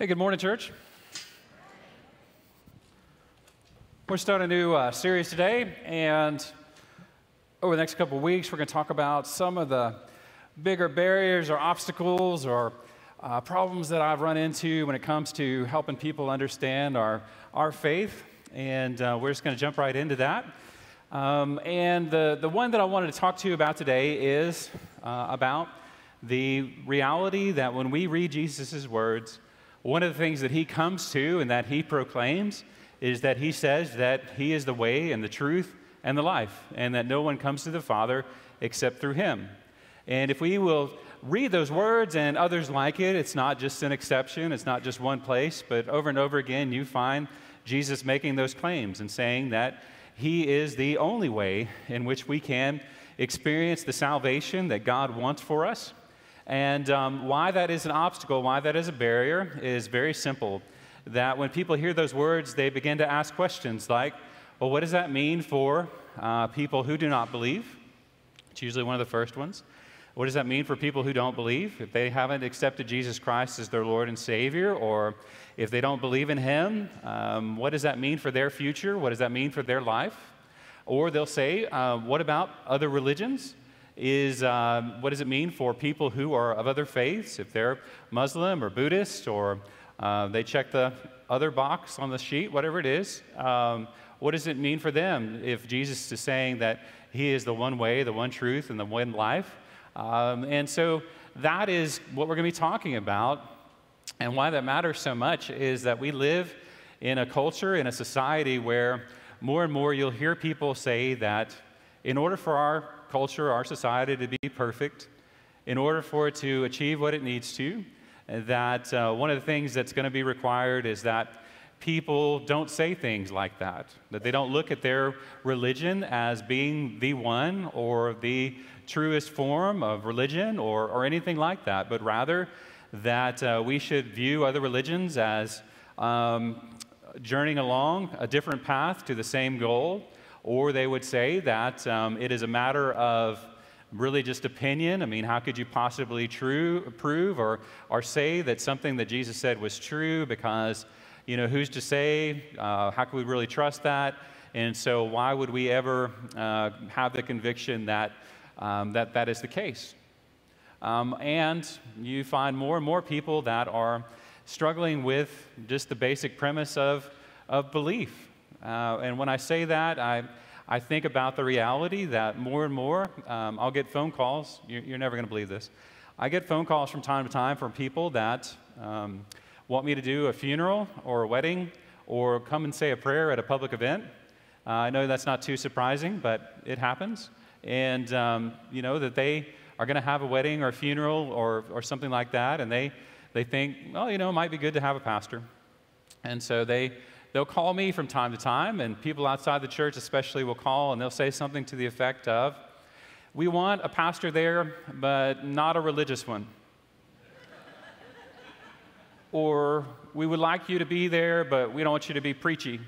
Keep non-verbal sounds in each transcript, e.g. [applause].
Hey, good morning, church. We're starting a new uh, series today, and over the next couple of weeks, we're going to talk about some of the bigger barriers or obstacles or uh, problems that I've run into when it comes to helping people understand our, our faith. And uh, we're just going to jump right into that. Um, and the, the one that I wanted to talk to you about today is uh, about the reality that when we read Jesus' words, one of the things that he comes to and that he proclaims is that he says that he is the way and the truth and the life, and that no one comes to the Father except through him. And if we will read those words and others like it, it's not just an exception, it's not just one place, but over and over again you find Jesus making those claims and saying that he is the only way in which we can experience the salvation that God wants for us. And um, why that is an obstacle, why that is a barrier, is very simple. That when people hear those words, they begin to ask questions like, well, what does that mean for uh, people who do not believe? It's usually one of the first ones. What does that mean for people who don't believe? If they haven't accepted Jesus Christ as their Lord and Savior, or if they don't believe in Him, um, what does that mean for their future? What does that mean for their life? Or they'll say, uh, what about other religions? Is um, what does it mean for people who are of other faiths, if they're Muslim or Buddhist, or uh, they check the other box on the sheet, whatever it is. Um, what does it mean for them if Jesus is saying that He is the one way, the one truth, and the one life? Um, and so that is what we're going to be talking about. And why that matters so much is that we live in a culture, in a society where more and more you'll hear people say that in order for our culture, our society to be perfect, in order for it to achieve what it needs to, that uh, one of the things that's going to be required is that people don't say things like that, that they don't look at their religion as being the one or the truest form of religion or, or anything like that, but rather that uh, we should view other religions as um, journeying along a different path to the same goal or they would say that um, it is a matter of really just opinion. I mean, how could you possibly true, prove or, or say that something that Jesus said was true? Because, you know, who's to say? Uh, how can we really trust that? And so, why would we ever uh, have the conviction that, um, that that is the case? Um, and you find more and more people that are struggling with just the basic premise of, of belief. Uh, and when I say that, I, I think about the reality that more and more, um, I'll get phone calls. You're, you're never going to believe this. I get phone calls from time to time from people that um, want me to do a funeral or a wedding or come and say a prayer at a public event. Uh, I know that's not too surprising, but it happens. And, um, you know, that they are going to have a wedding or a funeral or, or something like that, and they, they think, well, you know, it might be good to have a pastor. And so they, they'll call me from time to time, and people outside the church especially will call and they'll say something to the effect of, We want a pastor there, but not a religious one. [laughs] or, We would like you to be there, but we don't want you to be preachy.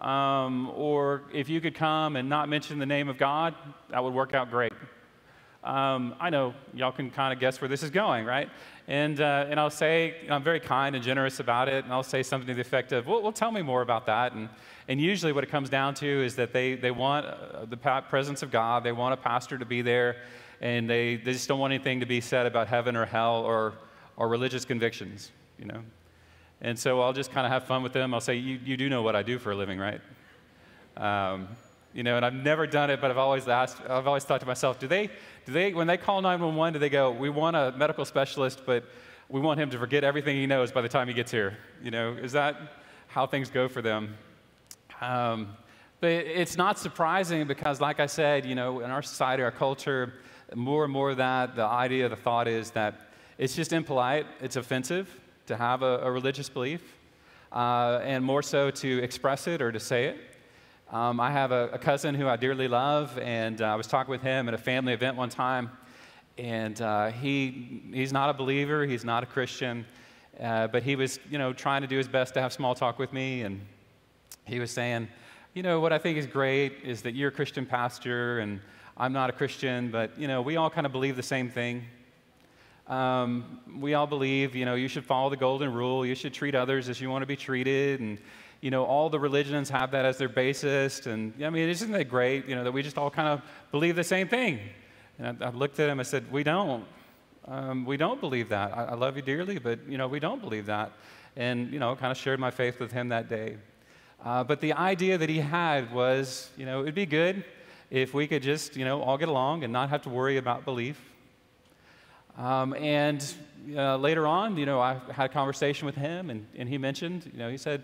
Um, or, if you could come and not mention the name of God, that would work out great. Um, I know y'all can kind of guess where this is going, right? And, uh, and I'll say, I'm very kind and generous about it, and I'll say something to the effect of, well, well tell me more about that. And, and usually what it comes down to is that they, they want uh, the presence of God, they want a pastor to be there, and they, they just don't want anything to be said about heaven or hell or, or religious convictions, you know? And so I'll just kind of have fun with them. I'll say, you, you do know what I do for a living, right? Um, you know, and I've never done it, but I've always asked, I've always thought to myself, do they, do they, when they call 911, do they go, we want a medical specialist, but we want him to forget everything he knows by the time he gets here? You know, is that how things go for them? Um, but it's not surprising because, like I said, you know, in our society, our culture, more and more of that, the idea, the thought is that it's just impolite, it's offensive to have a, a religious belief, uh, and more so to express it or to say it. Um, I have a, a, cousin who I dearly love, and uh, I was talking with him at a family event one time, and uh, he, he's not a believer, he's not a Christian, uh, but he was, you know, trying to do his best to have small talk with me, and he was saying, you know, what I think is great is that you're a Christian pastor, and I'm not a Christian, but, you know, we all kind of believe the same thing. Um, we all believe, you know, you should follow the golden rule. You should treat others as you want to be treated. And, you know, all the religions have that as their basis. And, I mean, isn't that great, you know, that we just all kind of believe the same thing? And I, I looked at him, I said, we don't. Um, we don't believe that. I, I love you dearly, but, you know, we don't believe that. And, you know, kind of shared my faith with him that day. Uh, but the idea that he had was, you know, it'd be good if we could just, you know, all get along and not have to worry about belief. Um, and uh, later on, you know, I had a conversation with him, and, and he mentioned, you know, he said,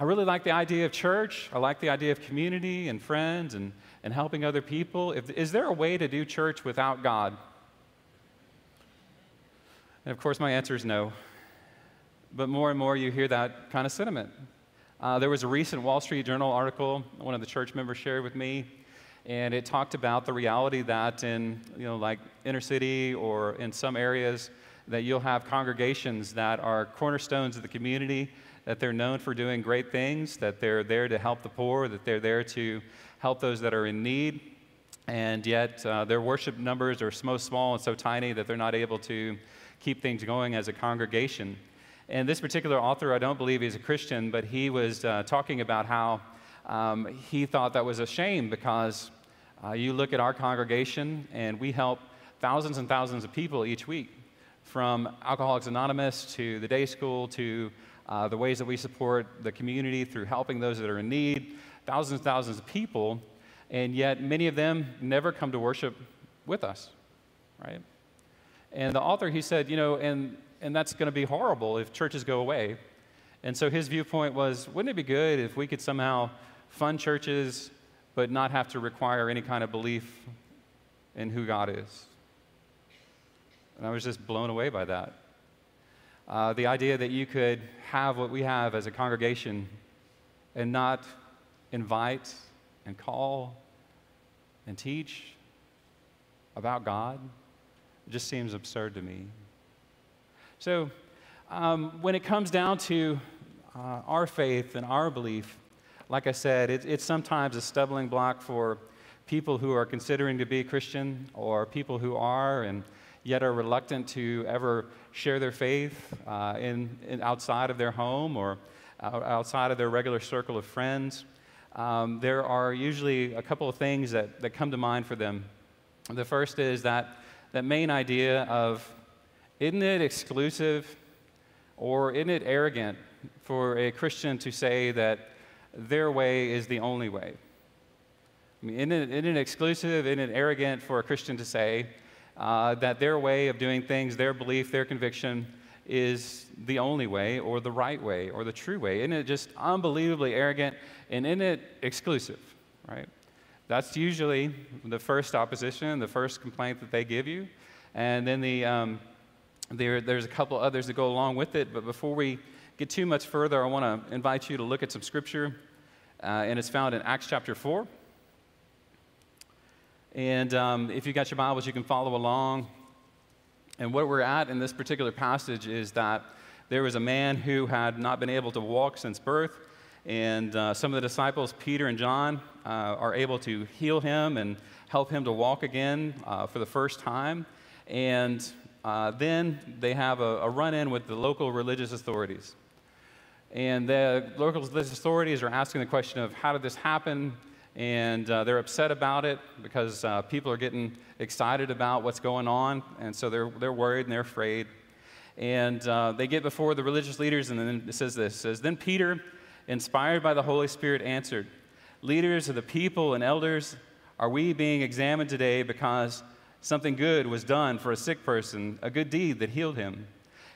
I really like the idea of church. I like the idea of community and friends and, and helping other people. If, is there a way to do church without God? And of course, my answer is no. But more and more, you hear that kind of sentiment. Uh, there was a recent Wall Street Journal article one of the church members shared with me and it talked about the reality that in you know like inner city or in some areas that you'll have congregations that are cornerstones of the community that they're known for doing great things that they're there to help the poor that they're there to help those that are in need. And yet uh, their worship numbers are so small and so tiny that they're not able to keep things going as a congregation. And this particular author i don't believe he's a christian but he was uh, talking about how um, he thought that was a shame because uh, you look at our congregation, and we help thousands and thousands of people each week, from Alcoholics Anonymous to the day school to uh, the ways that we support the community through helping those that are in need, thousands and thousands of people, and yet many of them never come to worship with us, right? And the author, he said, you know, and, and that's going to be horrible if churches go away. And so his viewpoint was, wouldn't it be good if we could somehow fund churches but not have to require any kind of belief in who God is. And I was just blown away by that. Uh, the idea that you could have what we have as a congregation and not invite and call and teach about God just seems absurd to me. So, um, when it comes down to uh, our faith and our belief, like I said, it, it's sometimes a stumbling block for people who are considering to be Christian or people who are and yet are reluctant to ever share their faith uh, in, in, outside of their home or outside of their regular circle of friends. Um, there are usually a couple of things that, that come to mind for them. The first is that, that main idea of isn't it exclusive or isn't it arrogant for a Christian to say that their way is the only way. I mean, isn't it, isn't it exclusive, isn't it arrogant for a Christian to say uh, that their way of doing things, their belief, their conviction is the only way or the right way or the true way? Isn't it just unbelievably arrogant and isn't it exclusive, right? That's usually the first opposition, the first complaint that they give you. And then the, um, there, there's a couple others that go along with it. But before we get too much further, I want to invite you to look at some scripture, uh, and it's found in Acts chapter 4. And um, if you got your Bibles, you can follow along. And what we're at in this particular passage is that there was a man who had not been able to walk since birth, and uh, some of the disciples, Peter and John, uh, are able to heal him and help him to walk again uh, for the first time. And uh, then they have a, a run in with the local religious authorities. And the local religious authorities are asking the question of how did this happen? And uh, they're upset about it because uh, people are getting excited about what's going on. And so they're, they're worried and they're afraid. And uh, they get before the religious leaders, and then it says this it says, Then Peter, inspired by the Holy Spirit, answered, Leaders of the people and elders, are we being examined today because something good was done for a sick person, a good deed that healed him?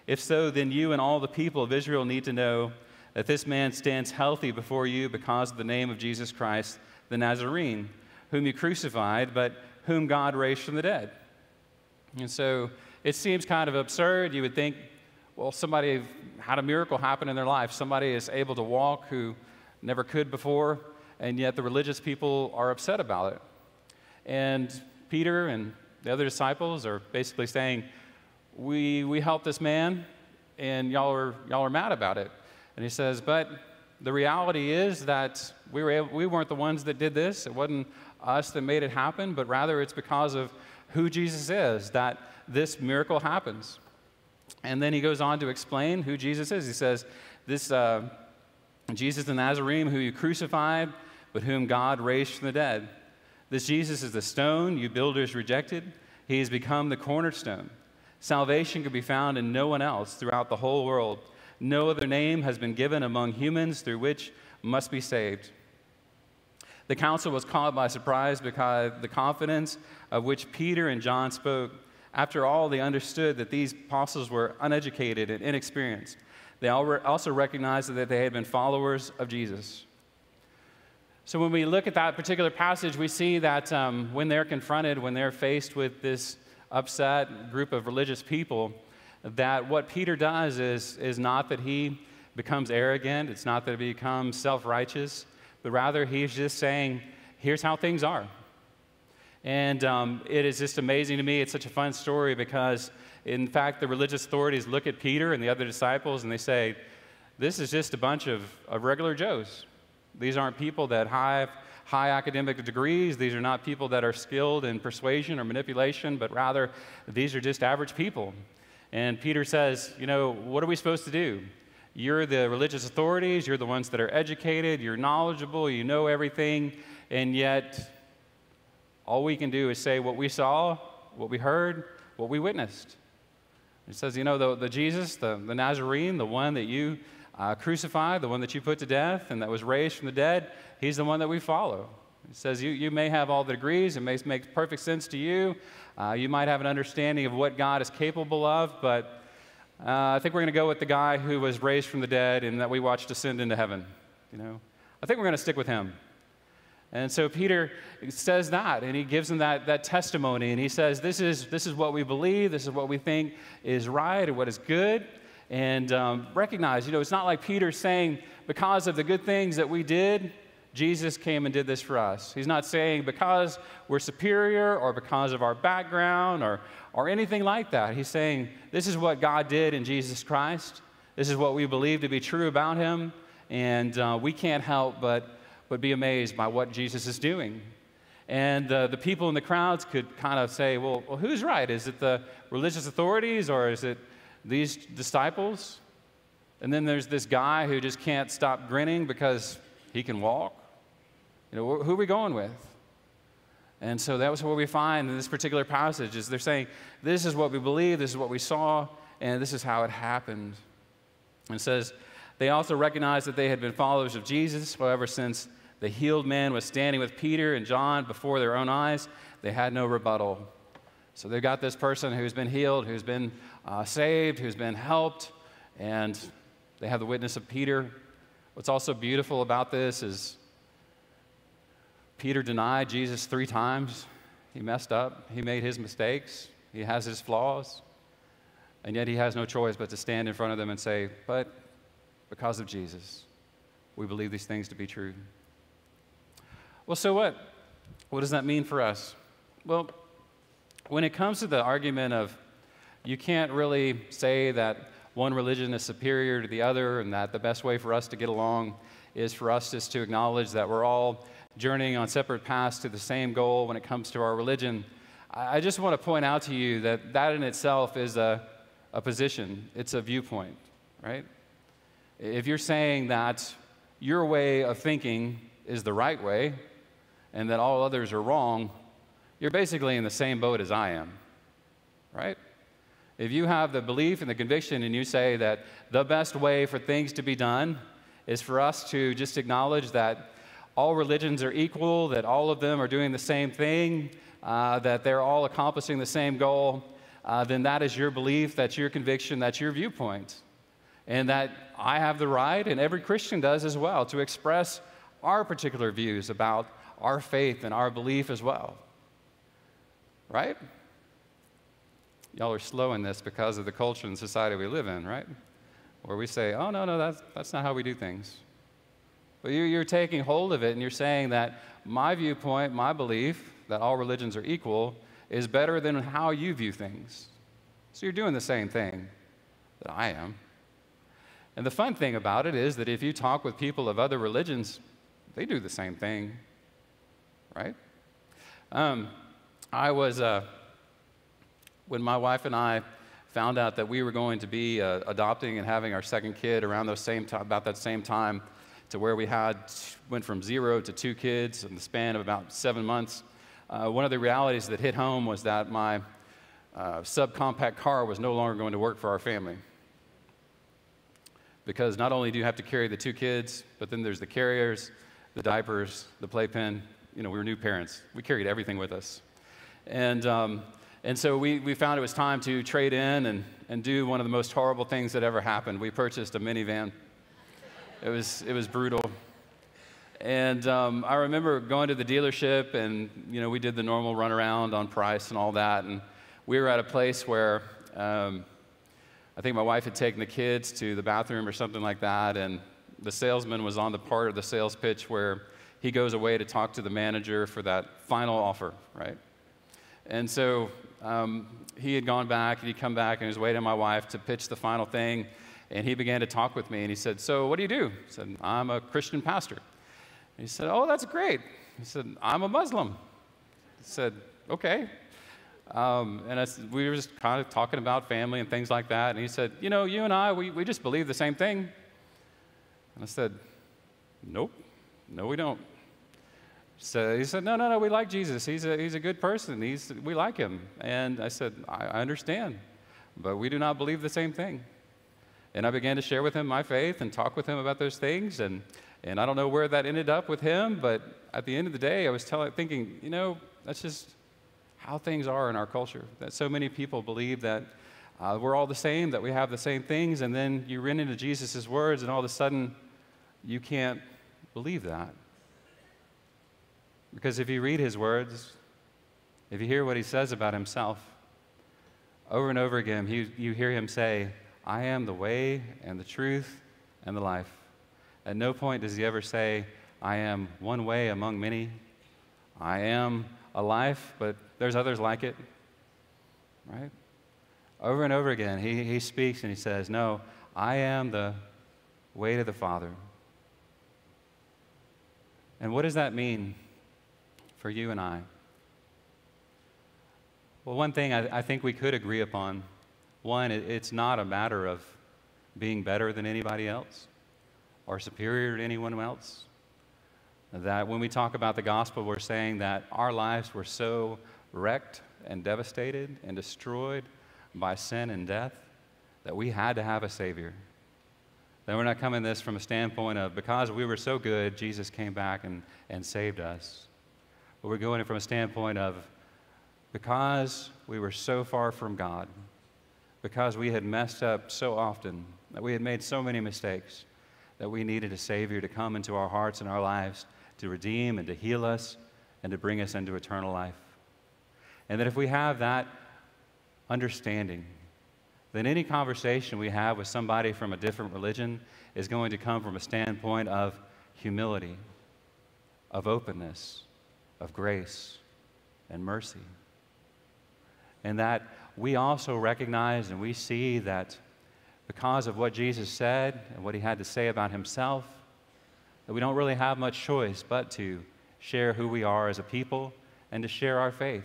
If so, then you and all the people of Israel need to know that this man stands healthy before you because of the name of Jesus Christ, the Nazarene, whom you crucified, but whom God raised from the dead. And so it seems kind of absurd. You would think, well, somebody had a miracle happen in their life. Somebody is able to walk who never could before, and yet the religious people are upset about it. And Peter and the other disciples are basically saying, we, we helped this man, and y'all are, y'all are mad about it. And he says, But the reality is that we, were able, we weren't the ones that did this. It wasn't us that made it happen, but rather it's because of who Jesus is, that this miracle happens. And then he goes on to explain who Jesus is. He says, This uh, Jesus the Nazarene, who you crucified, but whom God raised from the dead. This Jesus is the stone you builders rejected. He has become the cornerstone. Salvation can be found in no one else throughout the whole world. No other name has been given among humans through which must be saved. The council was caught by surprise because the confidence of which Peter and John spoke. After all, they understood that these apostles were uneducated and inexperienced. They also recognized that they had been followers of Jesus. So, when we look at that particular passage, we see that um, when they're confronted, when they're faced with this upset group of religious people, that what Peter does is, is not that he becomes arrogant, it's not that he becomes self righteous, but rather he's just saying, here's how things are. And um, it is just amazing to me. It's such a fun story because, in fact, the religious authorities look at Peter and the other disciples and they say, This is just a bunch of, of regular Joes. These aren't people that have high academic degrees. These are not people that are skilled in persuasion or manipulation, but rather, these are just average people. And Peter says, You know, what are we supposed to do? You're the religious authorities, you're the ones that are educated, you're knowledgeable, you know everything, and yet all we can do is say what we saw, what we heard, what we witnessed. It says, you know, the, the Jesus, the, the Nazarene, the one that you uh, crucified, the one that you put to death and that was raised from the dead, he's the one that we follow. It says you, you may have all the degrees, it may make perfect sense to you. Uh, you might have an understanding of what God is capable of, but uh, I think we're going to go with the guy who was raised from the dead and that we watched ascend into heaven. You know, I think we're going to stick with him. And so Peter says that, and he gives them that, that testimony, and he says, this is, this is what we believe, this is what we think is right and what is good. And um, recognize, you know, it's not like Peter saying, because of the good things that we did, Jesus came and did this for us. He's not saying because we're superior or because of our background or, or anything like that. He's saying this is what God did in Jesus Christ. This is what we believe to be true about him. And uh, we can't help but, but be amazed by what Jesus is doing. And uh, the people in the crowds could kind of say, well, well, who's right? Is it the religious authorities or is it these disciples? And then there's this guy who just can't stop grinning because he can walk. You know, who are we going with? And so that was what we find in this particular passage is they're saying, this is what we believe, this is what we saw, and this is how it happened. And it says, they also recognized that they had been followers of Jesus. However, since the healed man was standing with Peter and John before their own eyes, they had no rebuttal. So they've got this person who's been healed, who's been uh, saved, who's been helped, and they have the witness of Peter. What's also beautiful about this is Peter denied Jesus three times. He messed up, he made his mistakes, he has his flaws, and yet he has no choice but to stand in front of them and say, But because of Jesus, we believe these things to be true. Well, so what? What does that mean for us? Well, when it comes to the argument of you can't really say that one religion is superior to the other and that the best way for us to get along is for us just to acknowledge that we're all journeying on separate paths to the same goal when it comes to our religion. I just want to point out to you that that in itself is a, a position, it's a viewpoint, right? If you're saying that your way of thinking is the right way and that all others are wrong, you're basically in the same boat as I am, right? If you have the belief and the conviction and you say that the best way for things to be done is for us to just acknowledge that all religions are equal, that all of them are doing the same thing, uh, that they're all accomplishing the same goal, uh, then that is your belief, that's your conviction, that's your viewpoint. And that I have the right, and every Christian does as well, to express our particular views about our faith and our belief as well. Right? Y'all are slow in this because of the culture and society we live in, right? Where we say, oh, no, no, that's, that's not how we do things. But you're taking hold of it and you're saying that my viewpoint, my belief that all religions are equal, is better than how you view things. So you're doing the same thing that I am. And the fun thing about it is that if you talk with people of other religions, they do the same thing, right? Um, I was uh, when my wife and I found out that we were going to be uh, adopting and having our second kid around those same t- about that same time, to where we had went from zero to two kids in the span of about seven months. Uh, one of the realities that hit home was that my uh, subcompact car was no longer going to work for our family. Because not only do you have to carry the two kids, but then there's the carriers, the diapers, the playpen. You know, we were new parents. We carried everything with us. And, um, and so we, we found it was time to trade in and, and do one of the most horrible things that ever happened. We purchased a minivan. It was, it was brutal. And um, I remember going to the dealership, and you know, we did the normal runaround on price and all that. And we were at a place where um, I think my wife had taken the kids to the bathroom or something like that, and the salesman was on the part of the sales pitch where he goes away to talk to the manager for that final offer, right? And so um, he had gone back, and he'd come back, and he was waiting on my wife to pitch the final thing. And he began to talk with me, and he said, So, what do you do? I said, I'm a Christian pastor. And he said, Oh, that's great. He said, I'm a Muslim. I said, Okay. Um, and I, we were just kind of talking about family and things like that. And he said, You know, you and I, we, we just believe the same thing. And I said, Nope, no, we don't. So he said, No, no, no, we like Jesus. He's a, he's a good person. He's, we like him. And I said, I, I understand, but we do not believe the same thing. And I began to share with him my faith and talk with him about those things. And, and I don't know where that ended up with him, but at the end of the day, I was telling, thinking, you know, that's just how things are in our culture. That so many people believe that uh, we're all the same, that we have the same things, and then you run into Jesus' words, and all of a sudden, you can't believe that. Because if you read his words, if you hear what he says about himself, over and over again, he, you hear him say, I am the way and the truth and the life. At no point does he ever say, I am one way among many. I am a life, but there's others like it. Right? Over and over again, he, he speaks and he says, No, I am the way to the Father. And what does that mean for you and I? Well, one thing I, I think we could agree upon one, it's not a matter of being better than anybody else or superior to anyone else. That when we talk about the gospel, we're saying that our lives were so wrecked and devastated and destroyed by sin and death that we had to have a Savior. That we're not coming this from a standpoint of because we were so good, Jesus came back and, and saved us. But we're going from a standpoint of because we were so far from God, because we had messed up so often, that we had made so many mistakes, that we needed a Savior to come into our hearts and our lives to redeem and to heal us and to bring us into eternal life. And that if we have that understanding, then any conversation we have with somebody from a different religion is going to come from a standpoint of humility, of openness, of grace, and mercy. And that we also recognize and we see that because of what Jesus said and what he had to say about himself, that we don't really have much choice but to share who we are as a people and to share our faith.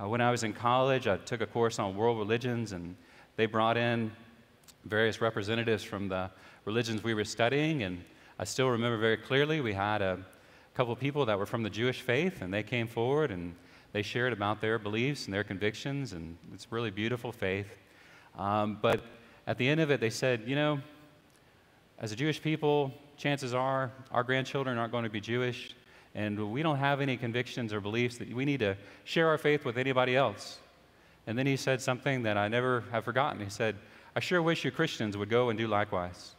Uh, when I was in college, I took a course on world religions, and they brought in various representatives from the religions we were studying. And I still remember very clearly we had a couple of people that were from the Jewish faith, and they came forward and they shared about their beliefs and their convictions, and it's really beautiful faith. Um, but at the end of it, they said, you know, as a Jewish people, chances are our grandchildren aren't going to be Jewish, and we don't have any convictions or beliefs that we need to share our faith with anybody else. And then he said something that I never have forgotten. He said, I sure wish you Christians would go and do likewise.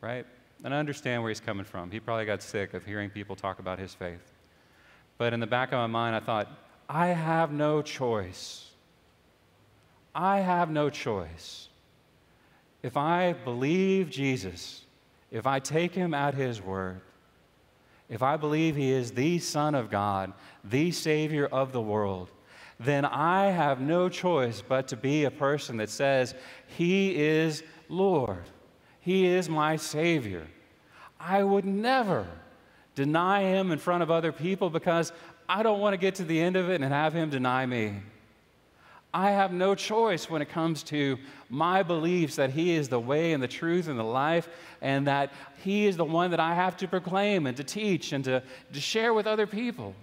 Right? And I understand where he's coming from. He probably got sick of hearing people talk about his faith. But in the back of my mind, I thought, I have no choice. I have no choice. If I believe Jesus, if I take him at his word, if I believe he is the Son of God, the Savior of the world, then I have no choice but to be a person that says, He is Lord. He is my Savior. I would never deny him in front of other people because I don't want to get to the end of it and have him deny me. I have no choice when it comes to my beliefs that He is the way and the truth and the life, and that He is the one that I have to proclaim and to teach and to, to share with other people.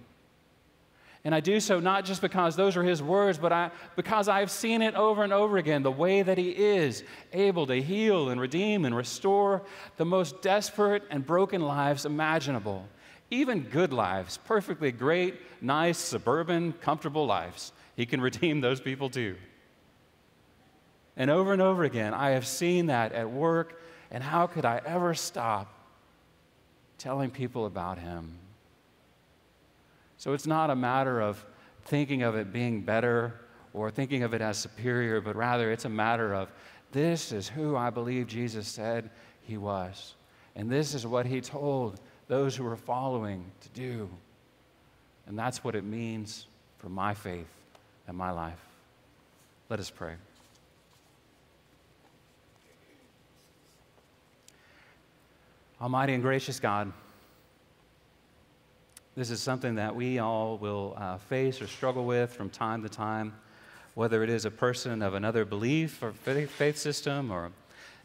And I do so not just because those are His words, but I, because I've seen it over and over again the way that He is able to heal and redeem and restore the most desperate and broken lives imaginable. Even good lives, perfectly great, nice, suburban, comfortable lives. He can [laughs] redeem those people too. And over and over again, I have seen that at work, and how could I ever stop telling people about Him? So it's not a matter of thinking of it being better or thinking of it as superior, but rather it's a matter of this is who I believe Jesus said He was. And this is what He told those who were following to do. And that's what it means for my faith and my life. Let us pray. Almighty and gracious God, this is something that we all will uh, face or struggle with from time to time, whether it is a person of another belief or faith system or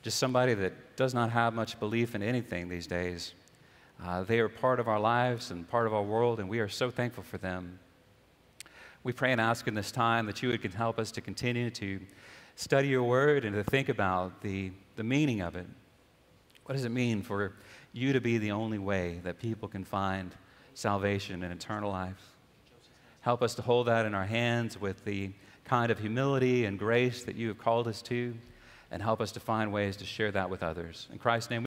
just somebody that does not have much belief in anything these days. Uh, they are part of our lives and part of our world, and we are so thankful for them. We pray and ask in this time that you would help us to continue to study your word and to think about the, the meaning of it. What does it mean for you to be the only way that people can find salvation and eternal life? Help us to hold that in our hands with the kind of humility and grace that you have called us to, and help us to find ways to share that with others. In Christ's name,